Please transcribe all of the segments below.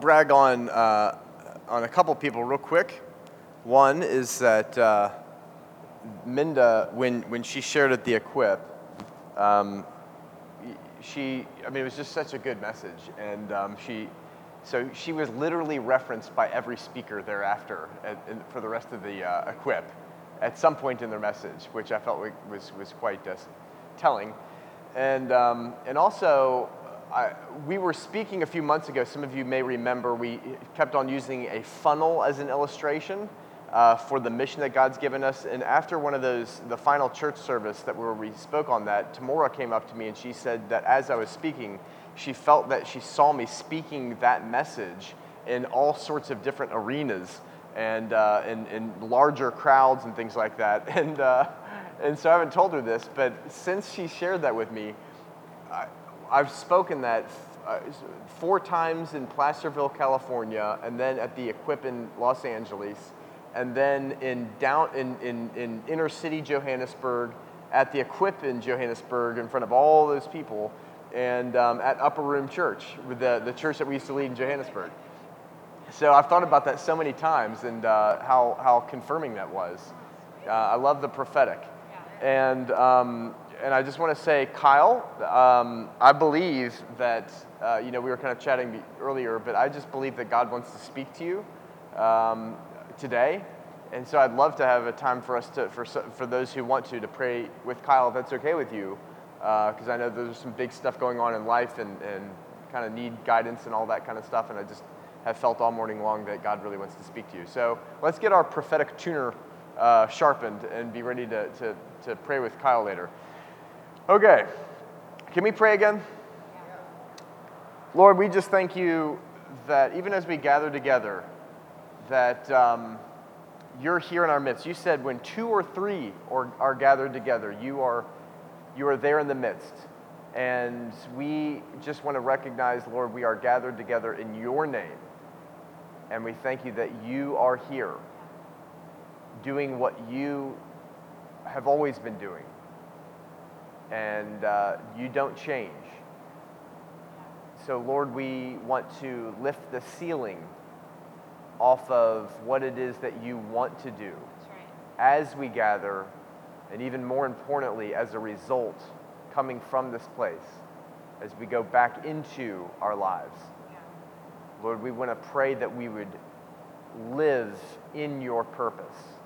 brag on uh, on a couple people real quick. One is that uh, Minda, when when she shared at the Equip, um, she I mean it was just such a good message, and um, she so she was literally referenced by every speaker thereafter at, for the rest of the uh, Equip at some point in their message, which I felt was was quite uh, telling, and um, and also I, we were speaking a few months ago. Some of you may remember we kept on using a funnel as an illustration uh, for the mission that God's given us. And after one of those, the final church service that we spoke on that, Tamora came up to me and she said that as I was speaking, she felt that she saw me speaking that message in all sorts of different arenas and uh, in, in, larger crowds and things like that. And, uh, and so I haven't told her this, but since she shared that with me, I, I've spoken that uh, four times in Placerville, California, and then at the Equip in Los Angeles, and then in down in, in, in inner city Johannesburg, at the Equip in Johannesburg, in front of all those people, and um, at Upper Room Church, with the, the church that we used to lead in Johannesburg. So I've thought about that so many times and uh, how, how confirming that was. Uh, I love the prophetic. And um, and I just want to say, Kyle, um, I believe that, uh, you know, we were kind of chatting earlier, but I just believe that God wants to speak to you um, today. And so I'd love to have a time for us to, for, for those who want to, to pray with Kyle, if that's okay with you, because uh, I know there's some big stuff going on in life and, and kind of need guidance and all that kind of stuff. And I just have felt all morning long that God really wants to speak to you. So let's get our prophetic tuner uh, sharpened and be ready to, to, to pray with Kyle later. Okay, can we pray again? Lord, we just thank you that even as we gather together, that um, you're here in our midst. You said when two or three are, are gathered together, you are, you are there in the midst. And we just want to recognize, Lord, we are gathered together in your name. And we thank you that you are here doing what you have always been doing and uh, you don't change. So, Lord, we want to lift the ceiling off of what it is that you want to do right. as we gather, and even more importantly, as a result coming from this place, as we go back into our lives. Yeah. Lord, we want to pray that we would live in your purpose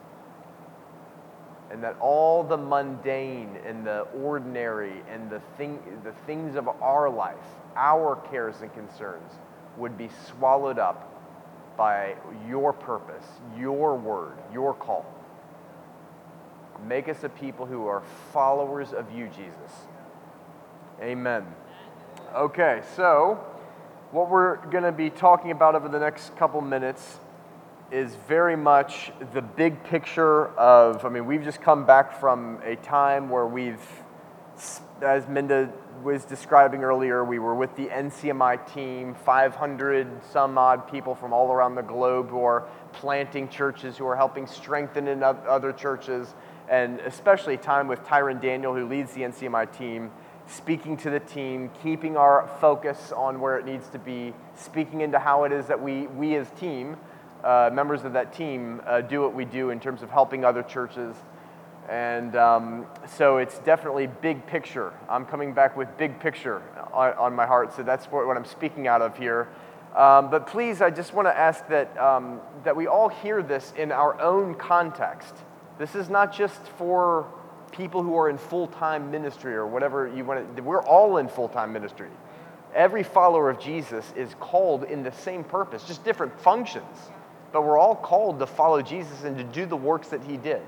and that all the mundane and the ordinary and the, thing, the things of our life, our cares and concerns, would be swallowed up by your purpose, your word, your call. Make us a people who are followers of you, Jesus. Amen. Okay, so what we're going to be talking about over the next couple minutes is very much the big picture of, I mean, we've just come back from a time where we've, as Minda was describing earlier, we were with the NCMI team, 500 some odd people from all around the globe who are planting churches, who are helping strengthen in other churches, and especially time with Tyrone Daniel, who leads the NCMI team, speaking to the team, keeping our focus on where it needs to be, speaking into how it is that we, we as team, uh, members of that team uh, do what we do in terms of helping other churches. And um, so it's definitely big picture. I'm coming back with big picture on, on my heart, so that's what, what I'm speaking out of here. Um, but please, I just want to ask that, um, that we all hear this in our own context. This is not just for people who are in full time ministry or whatever you want to, we're all in full time ministry. Every follower of Jesus is called in the same purpose, just different functions but we're all called to follow Jesus and to do the works that he did.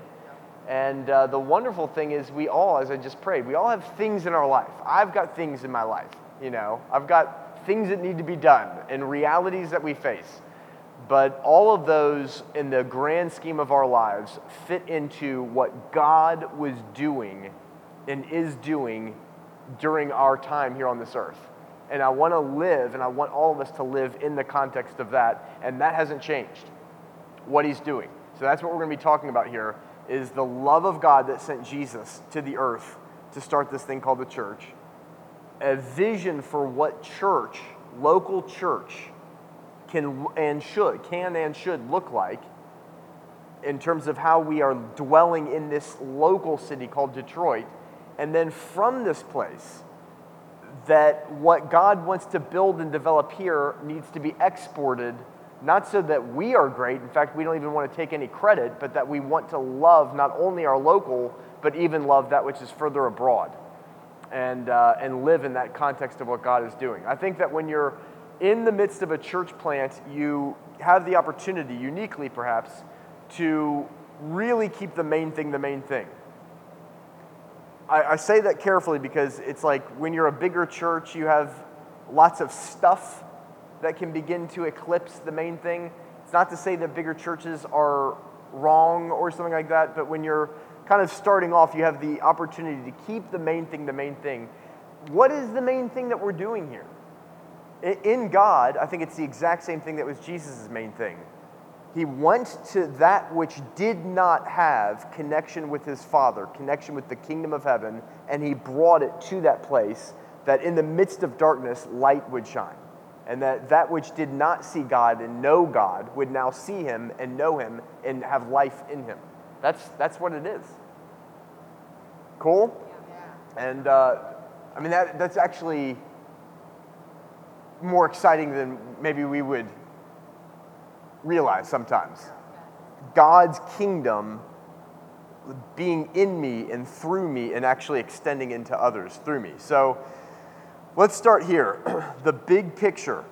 And uh, the wonderful thing is, we all, as I just prayed, we all have things in our life. I've got things in my life, you know, I've got things that need to be done and realities that we face. But all of those, in the grand scheme of our lives, fit into what God was doing and is doing during our time here on this earth. And I want to live, and I want all of us to live in the context of that, and that hasn't changed what he's doing. So that's what we're going to be talking about here is the love of God that sent Jesus to the earth to start this thing called the church. A vision for what church, local church, can and should, can and should look like in terms of how we are dwelling in this local city called Detroit. And then from this place, that what God wants to build and develop here needs to be exported, not so that we are great. In fact, we don't even want to take any credit, but that we want to love not only our local, but even love that which is further abroad and, uh, and live in that context of what God is doing. I think that when you're in the midst of a church plant, you have the opportunity, uniquely perhaps, to really keep the main thing the main thing. I, I say that carefully because it's like when you're a bigger church, you have lots of stuff that can begin to eclipse the main thing. It's not to say that bigger churches are wrong or something like that, but when you're kind of starting off, you have the opportunity to keep the main thing the main thing. What is the main thing that we're doing here? In God, I think it's the exact same thing that was Jesus' main thing. He went to that which did not have connection with his Father, connection with the kingdom of heaven, and he brought it to that place that in the midst of darkness, light would shine. And that that which did not see God and know God would now see him and know him and have life in him. That's, that's what it is. Cool? Yeah. And uh, I mean, that, that's actually more exciting than maybe we would realize sometimes. God's kingdom being in me and through me and actually extending into others through me. So let's start here. the big picture.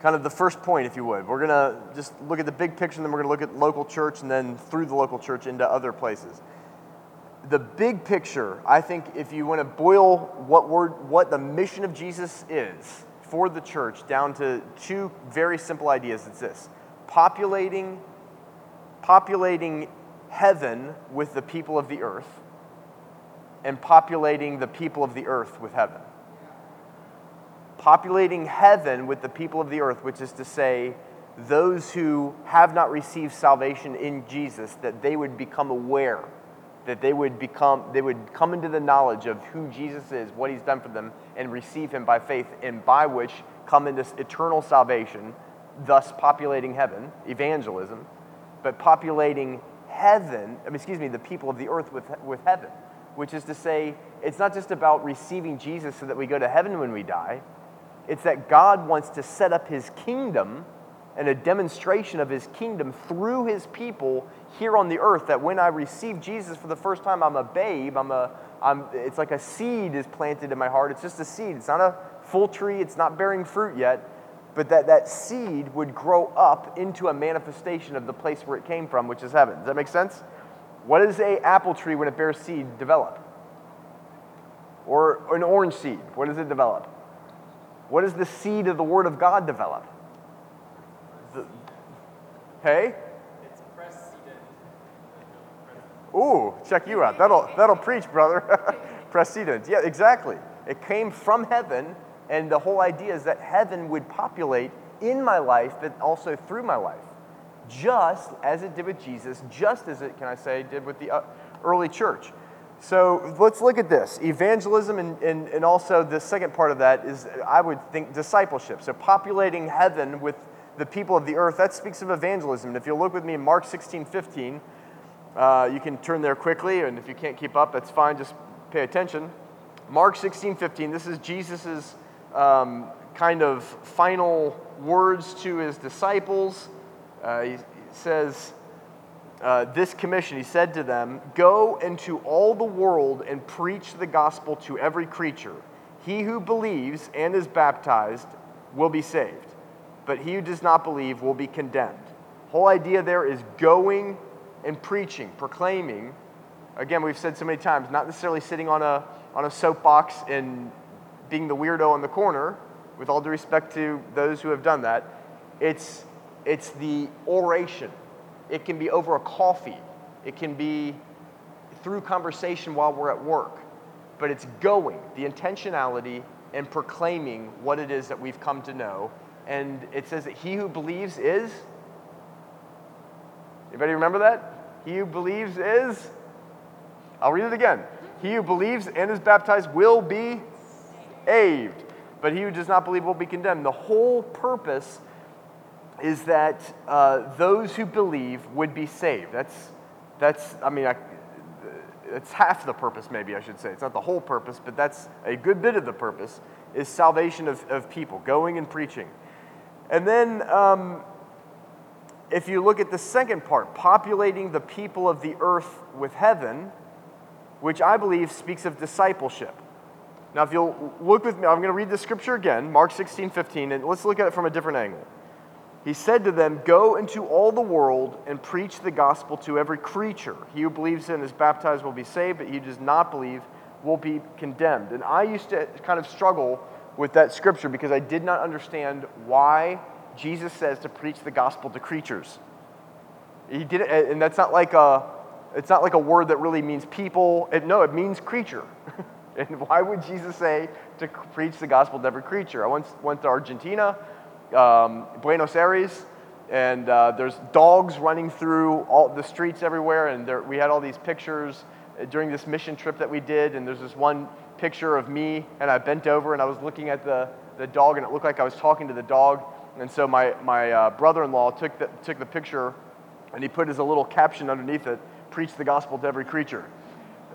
Kind of the first point, if you would. We're going to just look at the big picture, and then we're going to look at local church, and then through the local church into other places. The big picture, I think, if you want to boil what, word, what the mission of Jesus is, for the church down to two very simple ideas. It's this populating, populating heaven with the people of the earth, and populating the people of the earth with heaven. Populating heaven with the people of the earth, which is to say, those who have not received salvation in Jesus, that they would become aware that they would become they would come into the knowledge of who Jesus is, what he's done for them and receive him by faith and by which come into eternal salvation, thus populating heaven, evangelism, but populating heaven, I mean, excuse me, the people of the earth with with heaven, which is to say it's not just about receiving Jesus so that we go to heaven when we die. It's that God wants to set up his kingdom and a demonstration of his kingdom through his people here on the earth that when I receive Jesus for the first time, I'm a babe. I'm a, I'm, it's like a seed is planted in my heart. It's just a seed. It's not a full tree. It's not bearing fruit yet. But that, that seed would grow up into a manifestation of the place where it came from, which is heaven. Does that make sense? What does a apple tree when it bears seed develop? Or, or an orange seed, what does it develop? What does the seed of the Word of God develop? The, hey? Ooh, check you out. That'll, that'll preach, brother. Precedent. Yeah, exactly. It came from heaven, and the whole idea is that heaven would populate in my life, but also through my life. Just as it did with Jesus, just as it, can I say, did with the uh, early church. So let's look at this evangelism, and, and, and also the second part of that is, I would think, discipleship. So populating heaven with the people of the earth, that speaks of evangelism. And if you'll look with me in Mark 16 15, uh, you can turn there quickly, and if you can't keep up, that's fine. Just pay attention. Mark 16, 15. This is Jesus' um, kind of final words to his disciples. Uh, he says, uh, This commission, he said to them, Go into all the world and preach the gospel to every creature. He who believes and is baptized will be saved, but he who does not believe will be condemned. Whole idea there is going and preaching, proclaiming. Again, we've said so many times, not necessarily sitting on a, on a soapbox and being the weirdo in the corner, with all due respect to those who have done that. It's, it's the oration. It can be over a coffee, it can be through conversation while we're at work. But it's going, the intentionality, and proclaiming what it is that we've come to know. And it says that he who believes is Anybody remember that? He who believes is, I'll read it again. He who believes and is baptized will be saved, but he who does not believe will be condemned. The whole purpose is that uh, those who believe would be saved. That's, that's I mean, I, it's half the purpose, maybe I should say. It's not the whole purpose, but that's a good bit of the purpose, is salvation of, of people, going and preaching. And then um, if you look at the second part, populating the people of the earth with heaven, which I believe speaks of discipleship. Now, if you'll look with me, I'm going to read the scripture again, Mark 16, 15, and let's look at it from a different angle. He said to them, Go into all the world and preach the gospel to every creature. He who believes and is baptized will be saved, but he who does not believe will be condemned. And I used to kind of struggle with that scripture because I did not understand why Jesus says to preach the gospel to creatures. He did it, and that's not like a, it's not like a word that really means people. It, no, it means creature. and why would Jesus say to preach the gospel to every creature? I once went to Argentina, um, Buenos Aires, and uh, there's dogs running through all the streets everywhere, and there, we had all these pictures during this mission trip that we did, and there's this one picture of me, and I bent over and I was looking at the, the dog, and it looked like I was talking to the dog, and so my, my uh, brother in law took the, took the picture and he put his a little caption underneath it preach the gospel to every creature.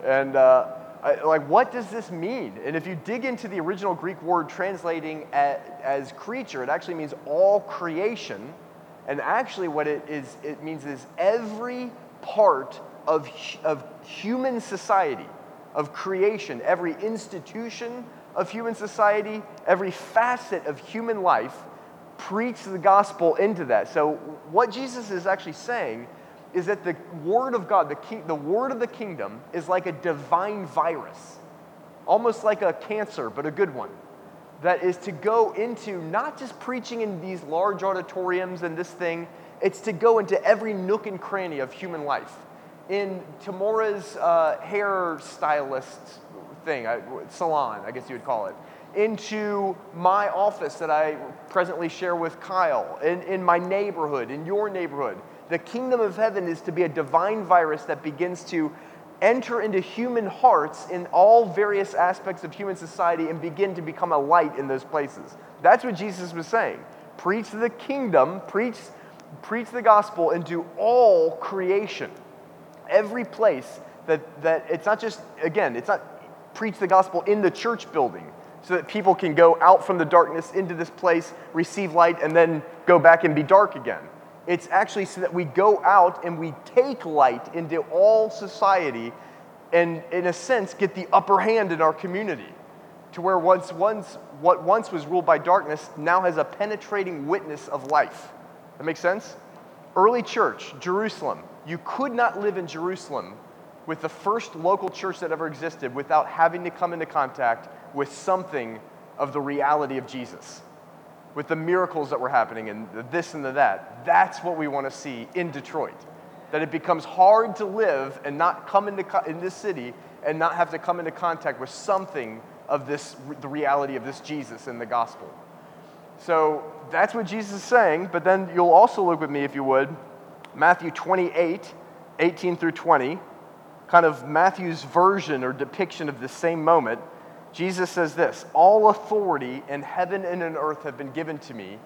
And uh, Like, what does this mean? And if you dig into the original Greek word translating as, as creature, it actually means all creation. And actually, what it, is, it means is every part of, of human society, of creation, every institution of human society, every facet of human life preach the gospel into that. So, what Jesus is actually saying is that the word of God, the, the word of the kingdom, is like a divine virus, almost like a cancer, but a good one. That is to go into not just preaching in these large auditoriums and this thing, it's to go into every nook and cranny of human life. In Tamora's uh, hair stylist thing, salon, I guess you would call it into my office that I presently share with Kyle, in, in my neighborhood, in your neighborhood. The kingdom of heaven is to be a divine virus that begins to enter into human hearts in all various aspects of human society and begin to become a light in those places. That's what Jesus was saying. Preach the kingdom, preach, preach the gospel into all creation. Every place that, that it's not just, again, it's not preach the gospel in the church building so that people can go out from the darkness into this place, receive light, and then go back and be dark again. It's actually so that we go out and we take light into all society and, in a sense, get the upper hand in our community. To where once, once, what once was ruled by darkness now has a penetrating witness of life. That makes sense? Early church, Jerusalem. You could not live in Jerusalem with the first local church that ever existed without having to come into contact with something of the reality of Jesus, with the miracles that were happening and the this and the that. That's what we want to see in Detroit. That it becomes hard to live and not come into in this city and not have to come into contact with something of this the reality of this Jesus in the gospel. So that's what Jesus is saying, but then you'll also look with me if you would Matthew 28, 18 through 20, kind of Matthew's version or depiction of the same moment. Jesus says this All authority in heaven and in earth have been given to me.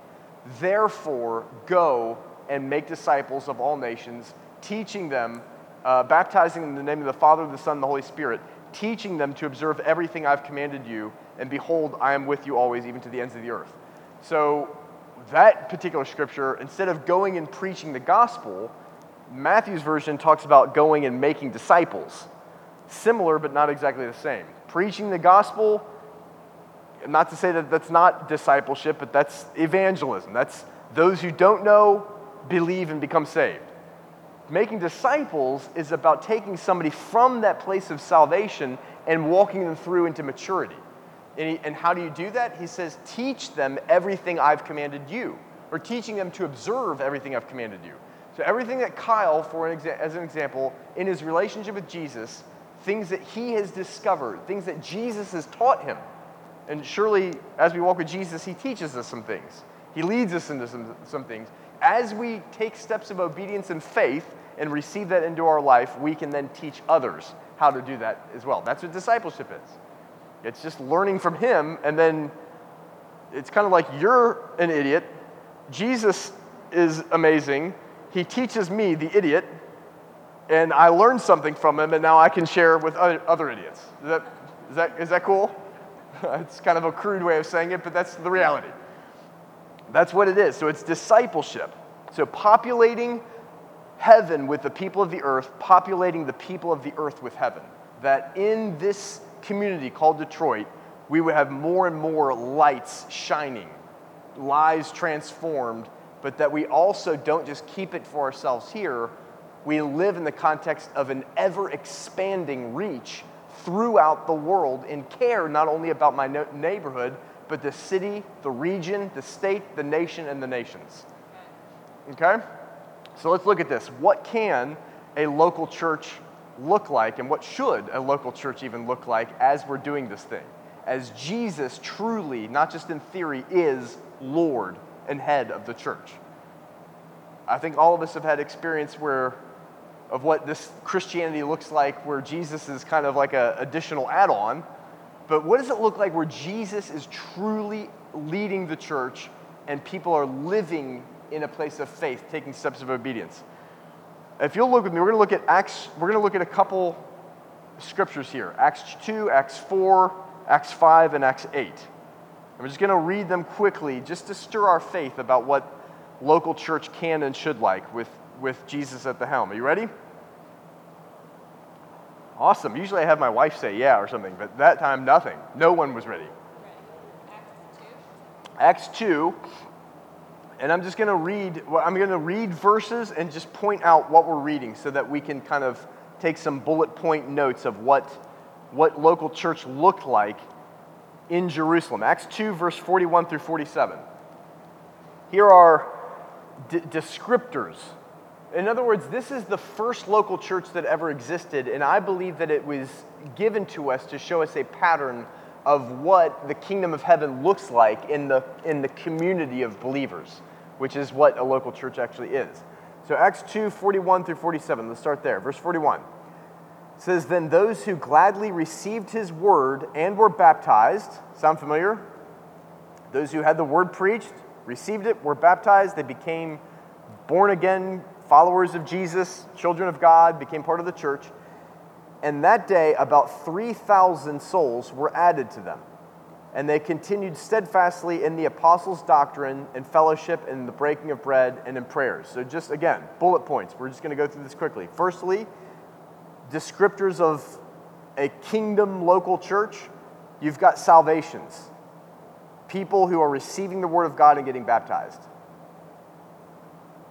Therefore, go and make disciples of all nations, teaching them, uh, baptizing them in the name of the Father, the Son, and the Holy Spirit, teaching them to observe everything I've commanded you. And behold, I am with you always, even to the ends of the earth. So, that particular scripture, instead of going and preaching the gospel, Matthew's version talks about going and making disciples. Similar, but not exactly the same preaching the gospel, not to say that that's not discipleship, but that's evangelism. That's those who don't know believe and become saved. Making disciples is about taking somebody from that place of salvation and walking them through into maturity. And, he, and, how do you do that? He says, Teach them everything I've commanded you, or teaching them to observe everything I've commanded you. So, everything that Kyle, for an exa- as an example, in his relationship with Jesus, things that he has discovered, things that Jesus has taught him. And surely, as we walk with Jesus, he teaches us some things. He leads us into some, some things. As we take steps of obedience and faith and receive that into our life, we can then teach others how to do that as well. That's what discipleship is. It's just learning from him, and then it's kind of like you're an idiot. Jesus is amazing. He teaches me, the idiot, and I learned something from him, and now I can share with other, other idiots. Is that, is, that, is that cool? it's kind of a crude way of saying it, but that's the reality. That's what it is. So it's discipleship. So populating heaven with the people of the earth, populating the people of the earth with heaven. That in this community called Detroit, we would have more and more lights shining, lives transformed, but that we also don't just keep it for ourselves here. We live in the context of an ever expanding reach throughout the world and care not only about my neighborhood, but the city, the region, the state, the nation, and the nations. Okay? So let's look at this. What can a local church look like, and what should a local church even look like as we're doing this thing? As Jesus truly, not just in theory, is Lord and head of the church. I think all of us have had experience where of what this Christianity looks like, where Jesus is kind of like an additional add on. But what does it look like where Jesus is truly leading the church and people are living in a place of faith, taking steps of obedience. If you'll look with me, we're going to look at Acts, we're going to look at a couple scriptures here Acts 2, Acts 4, Acts 5, and Acts 8. I'm just going to read them quickly just to stir our faith about what local church can and should like with, with Jesus at the helm. Are you ready? Awesome. Usually I have my wife say yeah or something, but that time nothing. No one was ready. Acts 2. Acts 2 and I'm just going to read, I'm going to read verses and just point out what we're reading so that we can kind of take some bullet point notes of what, what local church looked like in Jerusalem. Acts 2, verse 41 through 47. Here are d- descriptors. In other words, this is the first local church that ever existed, and I believe that it was given to us to show us a pattern of what the kingdom of heaven looks like in the, in the community of believers which is what a local church actually is. So Acts 2 41 through 47, let's start there. Verse 41 says, Then those who gladly received his word and were baptized, sound familiar? Those who had the word preached, received it, were baptized, they became born again followers of Jesus, children of God, became part of the church. And that day, about 3,000 souls were added to them and they continued steadfastly in the apostles' doctrine and fellowship and the breaking of bread and in prayers. So, just again, bullet points. We're just going to go through this quickly. Firstly, descriptors of a kingdom local church. You've got salvations, people who are receiving the word of God and getting baptized.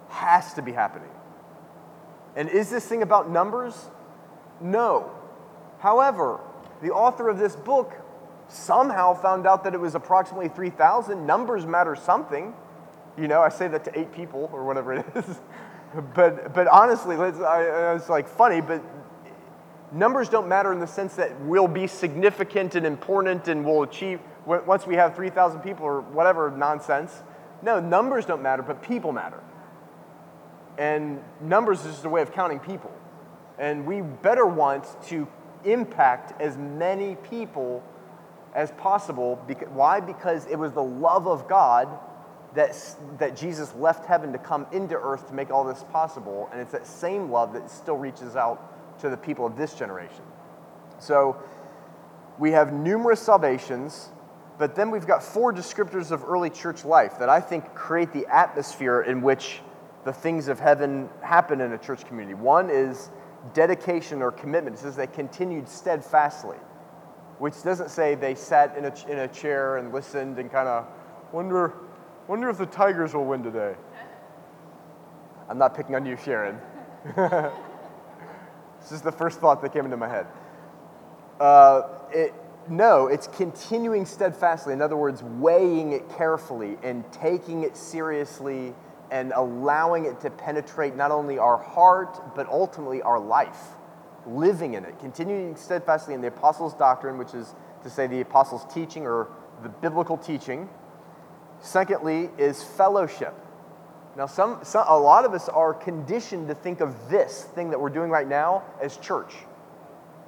Has to be happening. And is this thing about numbers? No. However, the author of this book somehow found out that it was approximately 3,000. Numbers matter something. You know, I say that to eight people or whatever it is. but, but honestly, it's like funny, but numbers don't matter in the sense that we'll be significant and important and we'll achieve once we have 3,000 people or whatever nonsense. No, numbers don't matter, but people matter. And numbers is just a way of counting people. And we better want to impact as many people as possible. Why? Because it was the love of God that, that Jesus left heaven to come into earth to make all this possible. And it's that same love that still reaches out to the people of this generation. So we have numerous salvations, but then we've got four descriptors of early church life that I think create the atmosphere in which the things of heaven happen in a church community. One is dedication or commitment. It says they continued steadfastly which doesn't say they sat in a, in a chair and listened and kind of wonder, wonder if the Tigers will win today. I'm not picking on you, Sharon. this is the first thought that came into my head. Uh, it, no, it's continuing steadfastly. In other words, weighing it carefully and taking it seriously and allowing it to penetrate not only our heart, but ultimately our life living in it, continuing steadfastly in the apostles' doctrine, which is to say the apostles' teaching or the biblical teaching. Secondly, is fellowship. Now, some, some, a lot of us are conditioned to think of this thing that we're doing right now as church.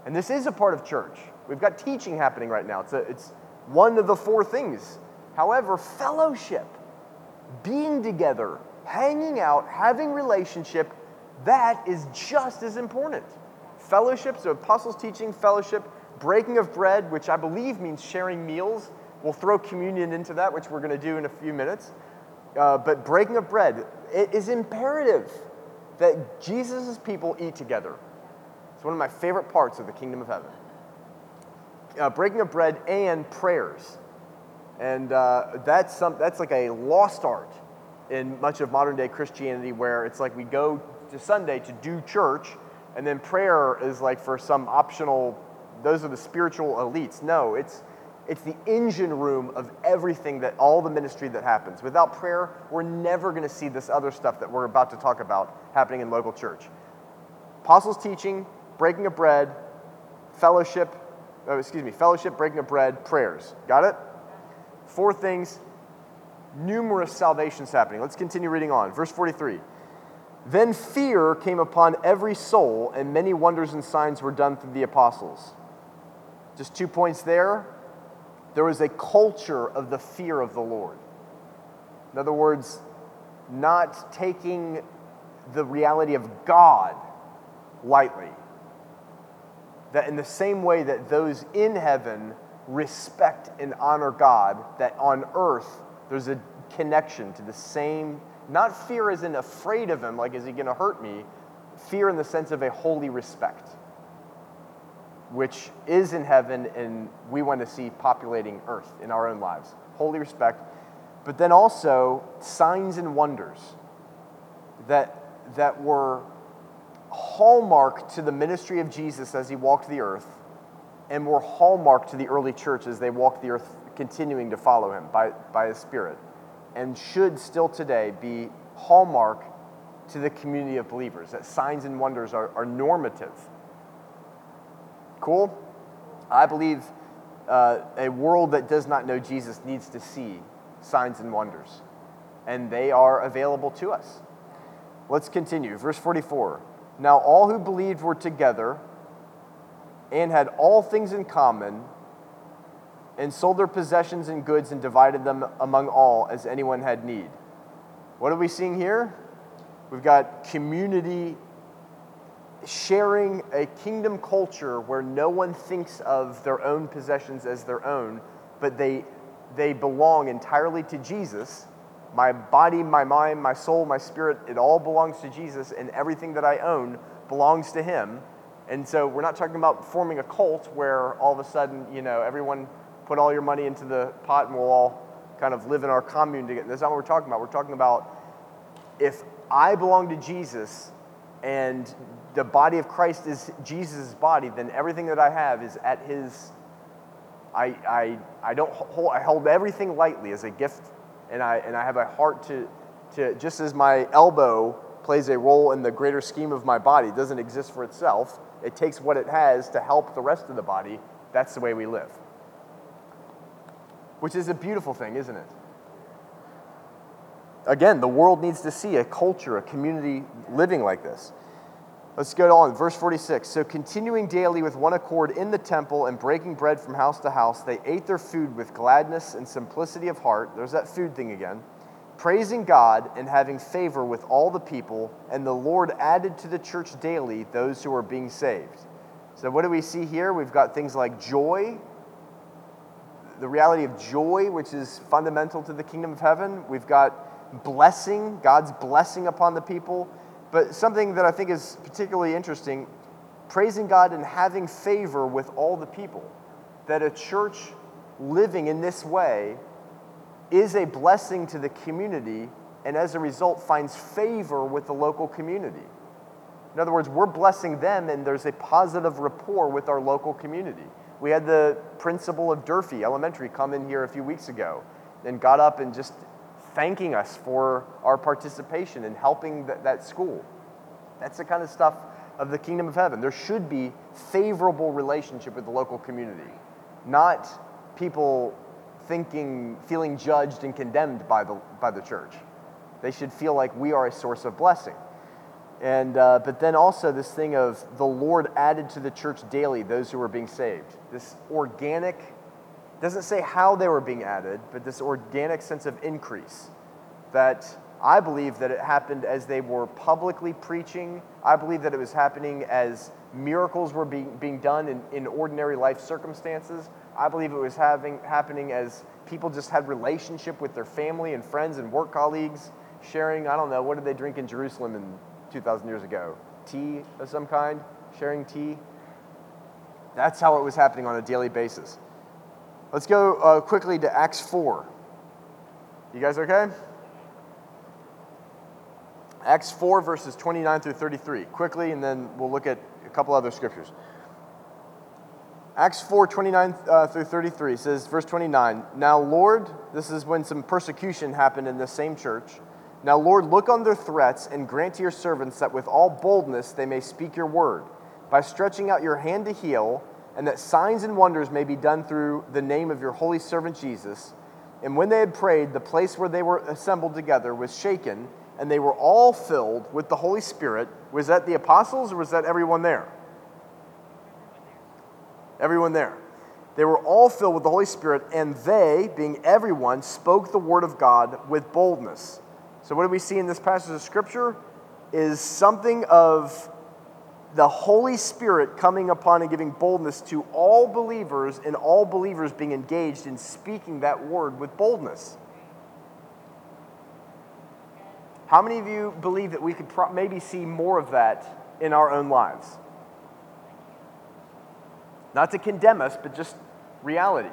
And this is a part of church. We've got teaching happening right now. It's, a, it's one of the four things. However, fellowship, being together, hanging out, having relationship, that is just as important. Fellowship, so apostles' teaching, fellowship, breaking of bread, which I believe means sharing meals. We'll throw communion into that, which we're going to do in a few minutes. Uh, but breaking of bread, it is imperative that Jesus' people eat together. It's one of my favorite parts of the kingdom of heaven. Uh, breaking of bread and prayers. And uh, that's, some, that's like a lost art in much of modern day Christianity where it's like we go to Sunday to do church, and then prayer is like for some optional, those are the spiritual elites. No, it's, it's the engine room of everything that all the ministry that happens. Without prayer, we're never going to see this other stuff that we're about to talk about happening in local church. Apostles' teaching, breaking of bread, fellowship, oh, excuse me, fellowship, breaking of bread, prayers. Got it? Four things, numerous salvations happening. Let's continue reading on. Verse 43. Then fear came upon every soul, and many wonders and signs were done through the apostles. Just two points there. There was a culture of the fear of the Lord. In other words, not taking the reality of God lightly. That in the same way that those in heaven respect and honor God, that on earth there's a connection to the same, not fear as in afraid of Him, like is He going to hurt me? Fear in the sense of a holy respect, which is in heaven and we want to see populating earth in our own lives. Holy respect, but then also signs and wonders that, that were hallmark to the ministry of Jesus as he walked the earth and were hallmark to the early church as they walked the earth, continuing to follow him by, by his Spirit, and should still today be hallmark to the community of believers, that signs and wonders are, are normative. Cool? I believe uh, a world that does not know Jesus needs to see signs and wonders, and they are available to us. Let's continue. Verse 44. Now all who believed were together and had all things in common, and sold their possessions and goods and divided them among all as anyone had need. What are we seeing here? We've got community sharing a kingdom culture where no one thinks of their own possessions as their own, but they, they belong entirely to Jesus. My body, my mind, my soul, my spirit, it all belongs to Jesus, and everything that I own belongs to Him. And so we're not talking about forming a cult where all of a sudden, you know, everyone put all your money into the pot and we'll all kind of live in our commune together. That's not what we're talking about. We're talking about if I belong to Jesus and the body of Christ is Jesus' body, then everything that I have is at his. I, I, I don't hold, I hold everything lightly as a gift, and I, and I have a heart to, to, just as my elbow plays a role in the greater scheme of my body, it doesn't exist for itself it takes what it has to help the rest of the body. That's the way we live. Which is a beautiful thing, isn't it? Again, the world needs to see a culture, a community living like this. Let's go on. Verse 46. So, continuing daily with one accord in the temple and breaking bread from house to house, they ate their food with gladness and simplicity of heart. There's that food thing again praising God and having favor with all the people, and the Lord added to the church daily those who are being saved. So, what do we see here? We've got things like joy, the reality of joy, which is fundamental to the kingdom of heaven. We've got blessing, God's blessing upon the people. But something that I think is particularly interesting praising God and having favor with all the people. That a church living in this way is a blessing to the community and as a result finds favor with the local community. In other words, we're blessing them and there's a positive rapport with our local community. We had the principal of Durfee Elementary come in here a few weeks ago and got up and just thanking us for our participation in helping th- that school. That's the kind of stuff of the kingdom of heaven. There should be favorable relationship with the local community, not people thinking, feeling judged and condemned by the, by the church. They should feel like we are a source of blessing. And, uh, but then also this thing of the Lord added to the church daily those who were being saved. This organic, doesn't say how they were being added, but this organic sense of increase that I believe that it happened as they were publicly preaching. I believe that it was happening as miracles were being, being done in, in ordinary life circumstances. I believe it was having, happening as people just had relationship with their family and friends and work colleagues, sharing, I don't know, what did they drink in Jerusalem in 2,000 years ago? Tea of some kind? Sharing tea? That's how it was happening on a daily basis. Let's go uh, quickly to Acts 4. You guys okay? Acts 4, verses 29 through 33. Quickly, and then we'll look at a couple other scriptures. Acts 4, 29 uh, through 33 says, verse 29, Now, Lord, this is when some persecution happened in the same church. Now, Lord, look on their threats and grant to your servants that with all boldness they may speak your word, by stretching out your hand to heal, and that signs and wonders may be done through the name of your holy servant Jesus. And when they had prayed, the place where they were assembled together was shaken and they were all filled with the Holy Spirit. Was that the apostles or was that everyone there? Everyone there. They were all filled with the Holy Spirit, and they, being everyone, spoke the word of God with boldness. So, what do we see in this passage of Scripture? Is something of the Holy Spirit coming upon and giving boldness to all believers, and all believers being engaged in speaking that word with boldness. How many of you believe that we could pro- maybe see more of that in our own lives? Not to condemn us, but just reality.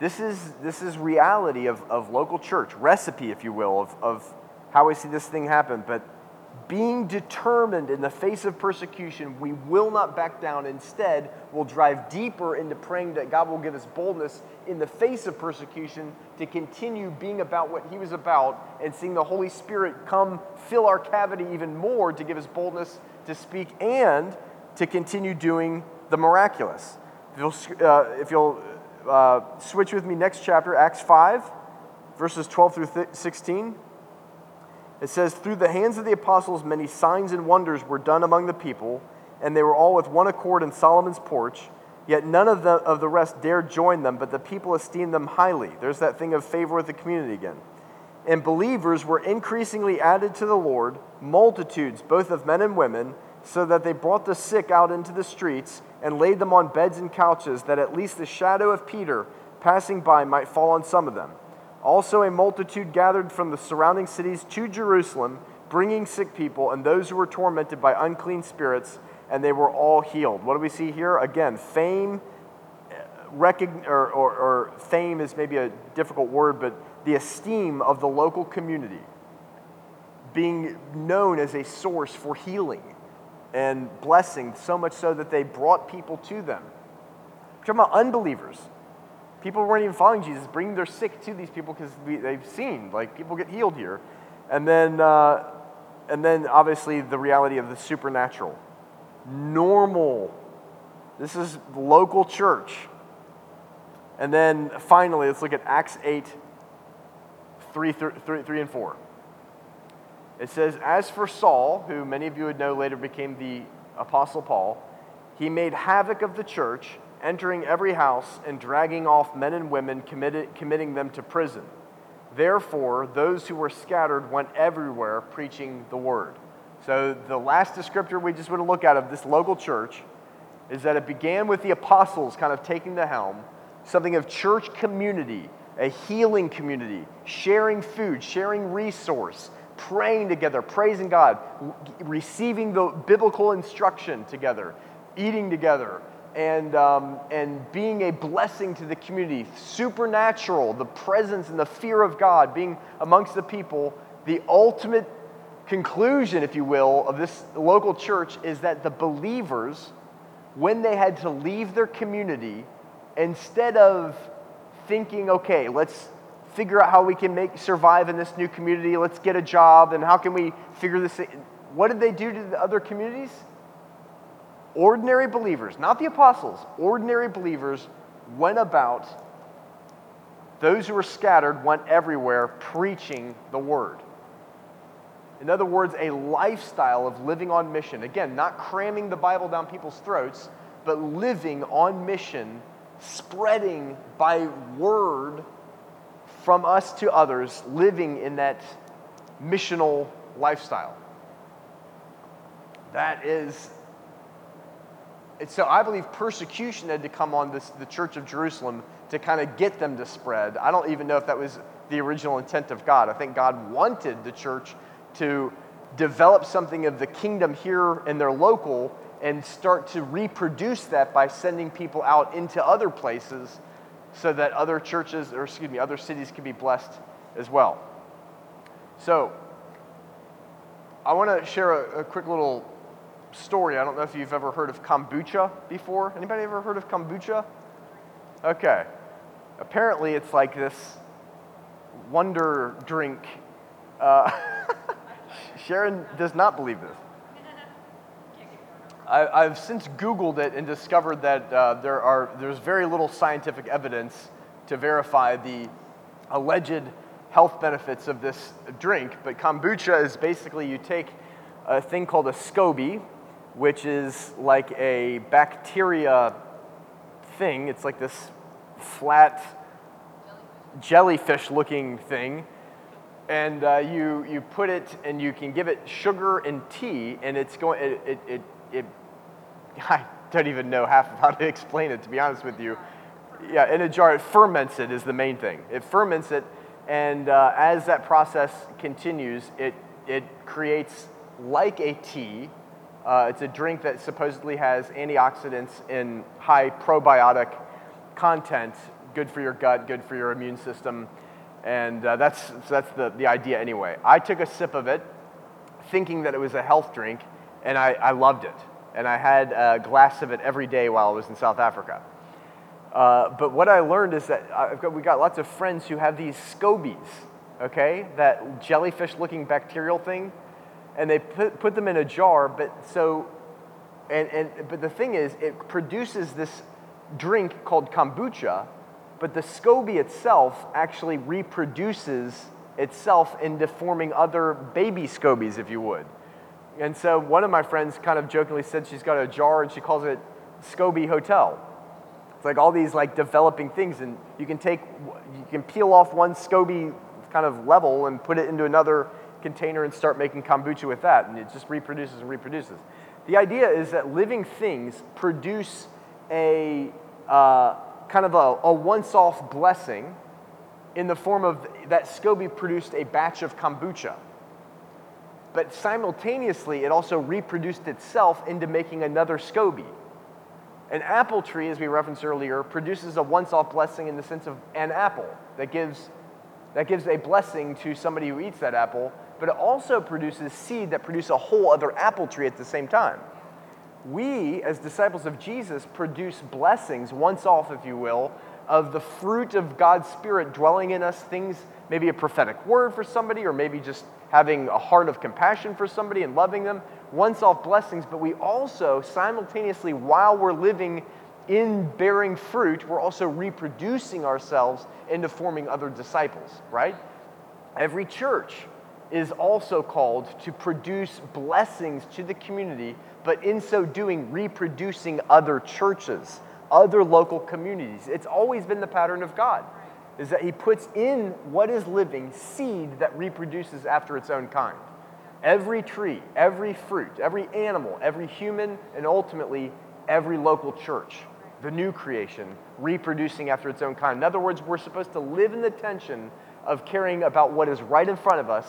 This is, this is reality of, of local church, recipe, if you will, of, of how we see this thing happen. But being determined in the face of persecution, we will not back down. Instead, we'll drive deeper into praying that God will give us boldness in the face of persecution to continue being about what He was about and seeing the Holy Spirit come fill our cavity even more to give us boldness to speak and to continue doing the miraculous. If you'll, uh, if you'll uh, switch with me next chapter, Acts 5, verses 12 through 16. It says, Through the hands of the apostles, many signs and wonders were done among the people, and they were all with one accord in Solomon's porch. Yet none of the, of the rest dared join them, but the people esteemed them highly. There's that thing of favor with the community again. And believers were increasingly added to the Lord, multitudes, both of men and women, so that they brought the sick out into the streets and laid them on beds and couches, that at least the shadow of Peter passing by might fall on some of them. Also, a multitude gathered from the surrounding cities to Jerusalem, bringing sick people and those who were tormented by unclean spirits, and they were all healed. What do we see here? Again, fame, eh, recogn- or, or, or fame is maybe a difficult word, but the esteem of the local community being known as a source for healing and blessing, so much so that they brought people to them. We're talking about unbelievers People weren't even following Jesus, bringing their sick to these people because they've seen, like, people get healed here. And then, uh, and then obviously the reality of the supernatural. Normal. This is local church. And then finally, let's look at Acts 8, 3, 3, 3 and 4. It says, As for Saul, who many of you would know later became the Apostle Paul, he made havoc of the church entering every house and dragging off men and women, committing them to prison. Therefore, those who were scattered went everywhere preaching the word. So, the last descriptor we just want to look at of this local church is that it began with the apostles kind of taking the helm, something of church community, a healing community, sharing food, sharing resource, praying together, praising God, receiving the biblical instruction together, eating together, and, um, and being a blessing to the community, supernatural, the presence and the fear of God being amongst the people, the ultimate conclusion, if you will, of this local church is that the believers, when they had to leave their community, instead of thinking, okay, let's figure out how we can make survive in this new community, let's get a job, and how can we figure this? What did they do to the other communities? ordinary believers, not the apostles, ordinary believers went about, those who were scattered went everywhere preaching the word. In other words, a lifestyle of living on mission. Again, not cramming the Bible down people's throats, but living on mission, spreading by word from us to others, living in that missional lifestyle. That is, so I believe persecution had to come on this, the church of Jerusalem to kind of get them to spread. I don't even know if that was the original intent of God. I think God wanted the church to develop something of the kingdom here in their local and start to reproduce that by sending people out into other places so that other churches, or excuse me, other cities can be blessed as well. So, I want to share a, a, quick little story. I don't know if you've ever heard of kombucha before. Anybody ever heard of kombucha? Okay. Apparently, it's like this wonder drink. Uh, Sharon does not believe this. I, have since Googled it and discovered that uh, there are, there's very little scientific evidence to verify the alleged health benefits of this drink. But kombucha is basically you take a thing called a SCOBY, which is like a bacteria thing. It's like this flat jellyfish looking thing. And uh, you, you put it and you can give it sugar and tea, and it's going, it, it, it, it I don't even know half of how to explain it, to be honest with you. Yeah, in a jar, it ferments it, is the main thing. It ferments it, and uh, as that process continues, it, it creates like a tea. Uh, it's a drink that supposedly has antioxidants and high probiotic content, good for your gut, good for your immune system. And uh, that's, so that's the, the idea anyway. I took a sip of it thinking that it was a health drink, and I, I loved it and I had a glass of it every day while I was in South Africa. Uh, but what I learned is that got, we got lots of friends who have these scobies, okay, that jellyfish looking bacterial thing, and they put, put them in a jar, but so, and, and, but the thing is, it produces this drink called kombucha, but the SCOBY itself actually reproduces itself into forming other baby scobies, if you would. And so one of my friends kind of jokingly said she's got a jar and she calls it SCOBY Hotel. It's like all these like developing things, and you can take, you can peel off one SCOBY kind of level and put it into another container and start making kombucha with that, and it just reproduces and reproduces. The idea is that living things produce a uh, kind of a, a once-off blessing in the form of that SCOBY produced a batch of kombucha but simultaneously it also reproduced itself into making another SCOBY. An apple tree, as we referenced earlier, produces a once-off blessing in the sense of an apple that gives, that gives a blessing to somebody who eats that apple, but it also produces seed that produce a whole other apple tree at the same time. We, as disciples of Jesus, produce blessings, once off, if you will, of the fruit of God's Spirit dwelling in us, things, maybe a prophetic word for somebody, or maybe just having a heart of compassion for somebody and loving them, once off blessings, but we also simultaneously, while we're living in bearing fruit, we're also reproducing ourselves into forming other disciples, right? Every church is also called to produce blessings to the community, but in so doing, reproducing other churches, other local communities. It's always been the pattern of God is that he puts in what is living seed that reproduces after its own kind. Every tree, every fruit, every animal, every human, and ultimately every local church, the new creation, reproducing after its own kind. In other words, we're supposed to live in the tension of caring about what is right in front of us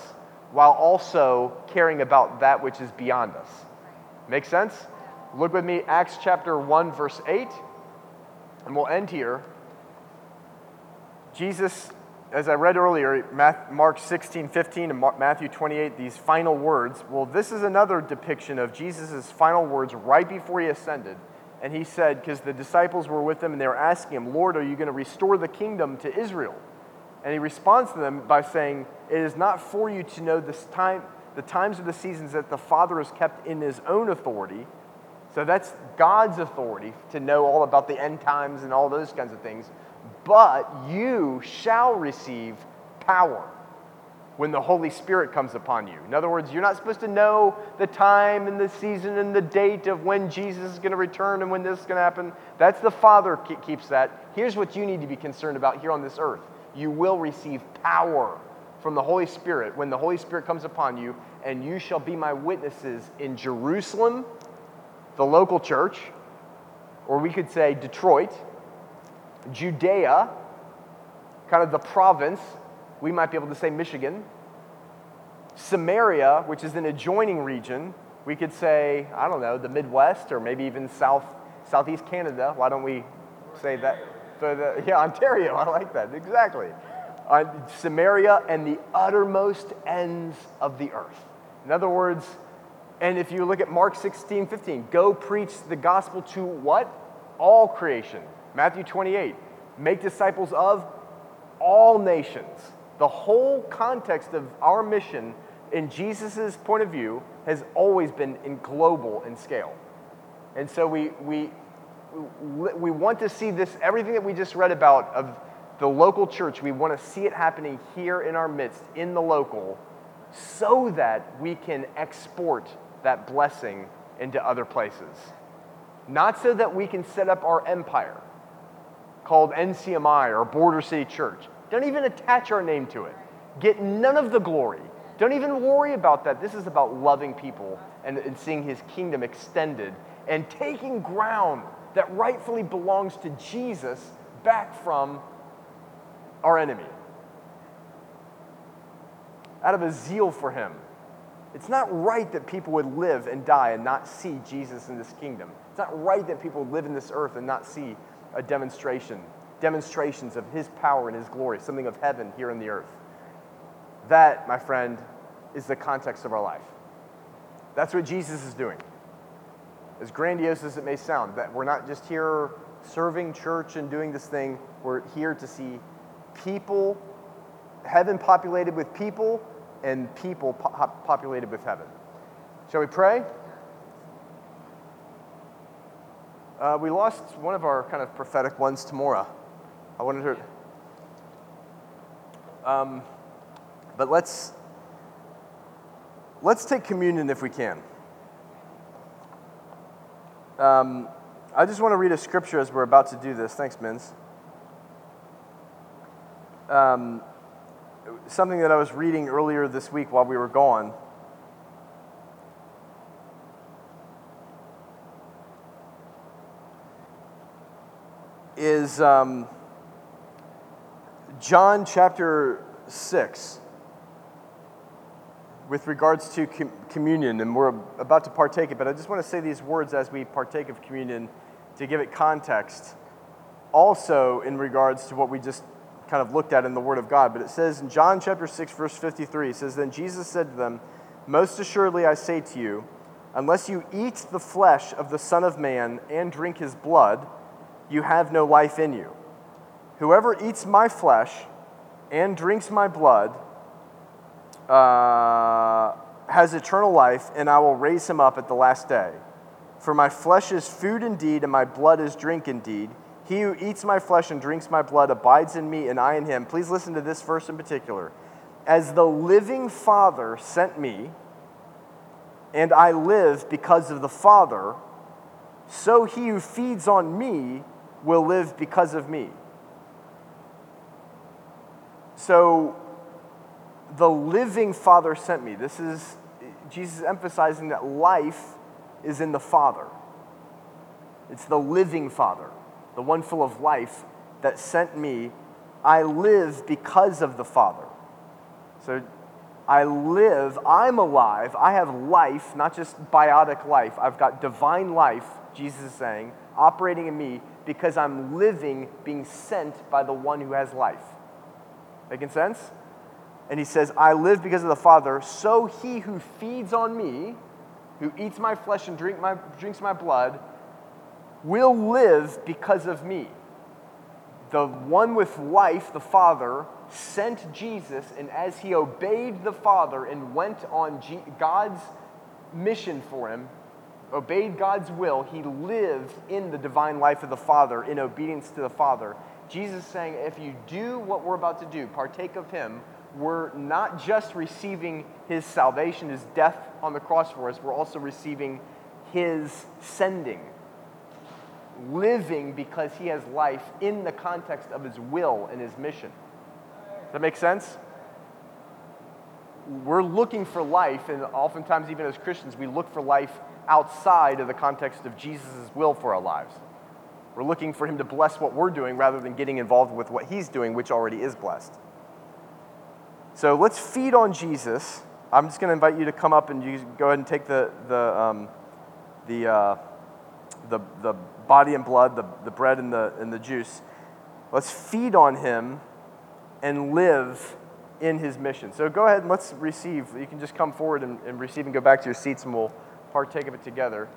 while also caring about that which is beyond us. Make sense? Look with me, Acts chapter 1, verse 8, and we'll end here. Jesus, as I read earlier, Mark 16, 15, and Matthew 28, these final words, well, this is another depiction of Jesus' final words right before he ascended. And he said, because the disciples were with him and they were asking him, Lord, are you going to restore the kingdom to Israel? And he responds to them by saying, It is not for you to know this time, the times of the seasons that the Father has kept in his own authority. So that's God's authority to know all about the end times and all those kinds of things but you shall receive power when the Holy Spirit comes upon you. In other words, you're not supposed to know the time and the season and the date of when Jesus is going to return and when this is going to happen. That's the Father keeps that. Here's what you need to be concerned about here on this earth you will receive power from the Holy Spirit when the Holy Spirit comes upon you, and you shall be my witnesses in Jerusalem, the local church, or we could say Detroit, Judea, kind of the province, we might be able to say Michigan, Samaria, which is an adjoining region, we could say, I don't know, the Midwest or maybe even South, Southeast Canada. Why don't we say that? The, yeah, Ontario, I like that, exactly. Uh, Samaria and the uttermost ends of the earth. In other words, and if you look at Mark 16, 15, go preach the gospel to what? All creation. Matthew 28, make disciples of all nations. The whole context of our mission in Jesus' point of view has always been in global in scale. And so we, we, we want to see this, everything that we just read about of the local church, we want to see it happening here in our midst, in the local, so that we can export that blessing into other places. Not so that we can set up our empire called NCMI or Border City Church. Don't even attach our name to it. Get none of the glory. Don't even worry about that. This is about loving people and, and seeing his kingdom extended and taking ground that rightfully belongs to Jesus back from our enemy. Out of a zeal for him. It's not right that people would live and die and not see Jesus in this kingdom. It's not right that people would live in this earth and not see a demonstration, demonstrations of his power and his glory, something of heaven here in the earth. That, my friend, is the context of our life. That's what Jesus is doing. As grandiose as it may sound, that we're not just here serving church and doing this thing, we're here to see people, heaven populated with people, and people po- populated with heaven. Shall we pray? Uh, we lost one of our kind of prophetic ones tomorrow. I wanted to. Um, but let's let's take communion if we can. Um, I just want to read a scripture as we're about to do this. Thanks, Mins. Um, something that I was reading earlier this week while we were gone. Is um, John chapter 6 with regards to com- communion, and we're about to partake it, but I just want to say these words as we partake of communion to give it context. Also, in regards to what we just kind of looked at in the Word of God. But it says in John chapter 6, verse 53, it says, Then Jesus said to them, Most assuredly I say to you, unless you eat the flesh of the Son of Man and drink his blood, you have no life in you. Whoever eats my flesh and drinks my blood uh, has eternal life, and I will raise him up at the last day. For my flesh is food indeed, and my blood is drink indeed. He who eats my flesh and drinks my blood abides in me, and I in him. Please listen to this verse in particular. As the living Father sent me, and I live because of the Father, so he who feeds on me will live because of me. So, the living Father sent me. This is Jesus emphasizing that life is in the Father. It's the living Father the one full of life that sent me, I live because of the Father. So I live, I'm alive, I have life, not just biotic life. I've got divine life, Jesus is saying, operating in me because I'm living, being sent by the one who has life. Making sense? And he says, I live because of the Father, so he who feeds on me, who eats my flesh and drink my, drinks my blood, will live because of me. The one with life, the Father, sent Jesus, and as he obeyed the Father and went on God's mission for him, obeyed God's will, he lived in the divine life of the Father in obedience to the Father. Jesus saying, if you do what we're about to do, partake of him, we're not just receiving his salvation, his death on the cross for us, we're also receiving his sending living because he has life in the context of his will and his mission. Does that make sense? we're looking for life, and oftentimes, even as Christians, we look for life outside of the context of Jesus' will for our lives. We're looking for Him to bless what we're doing rather than getting involved with what He's doing, which already is blessed. So let's feed on Jesus. I'm just going to invite you to come up and you go ahead and take the, the, um, the, uh, the, the body and blood, the, the bread and the, and the juice. Let's feed on Him and live in His mission. So go ahead and let's receive. You can just come forward and, and receive and go back to your seats and we'll partake of it together.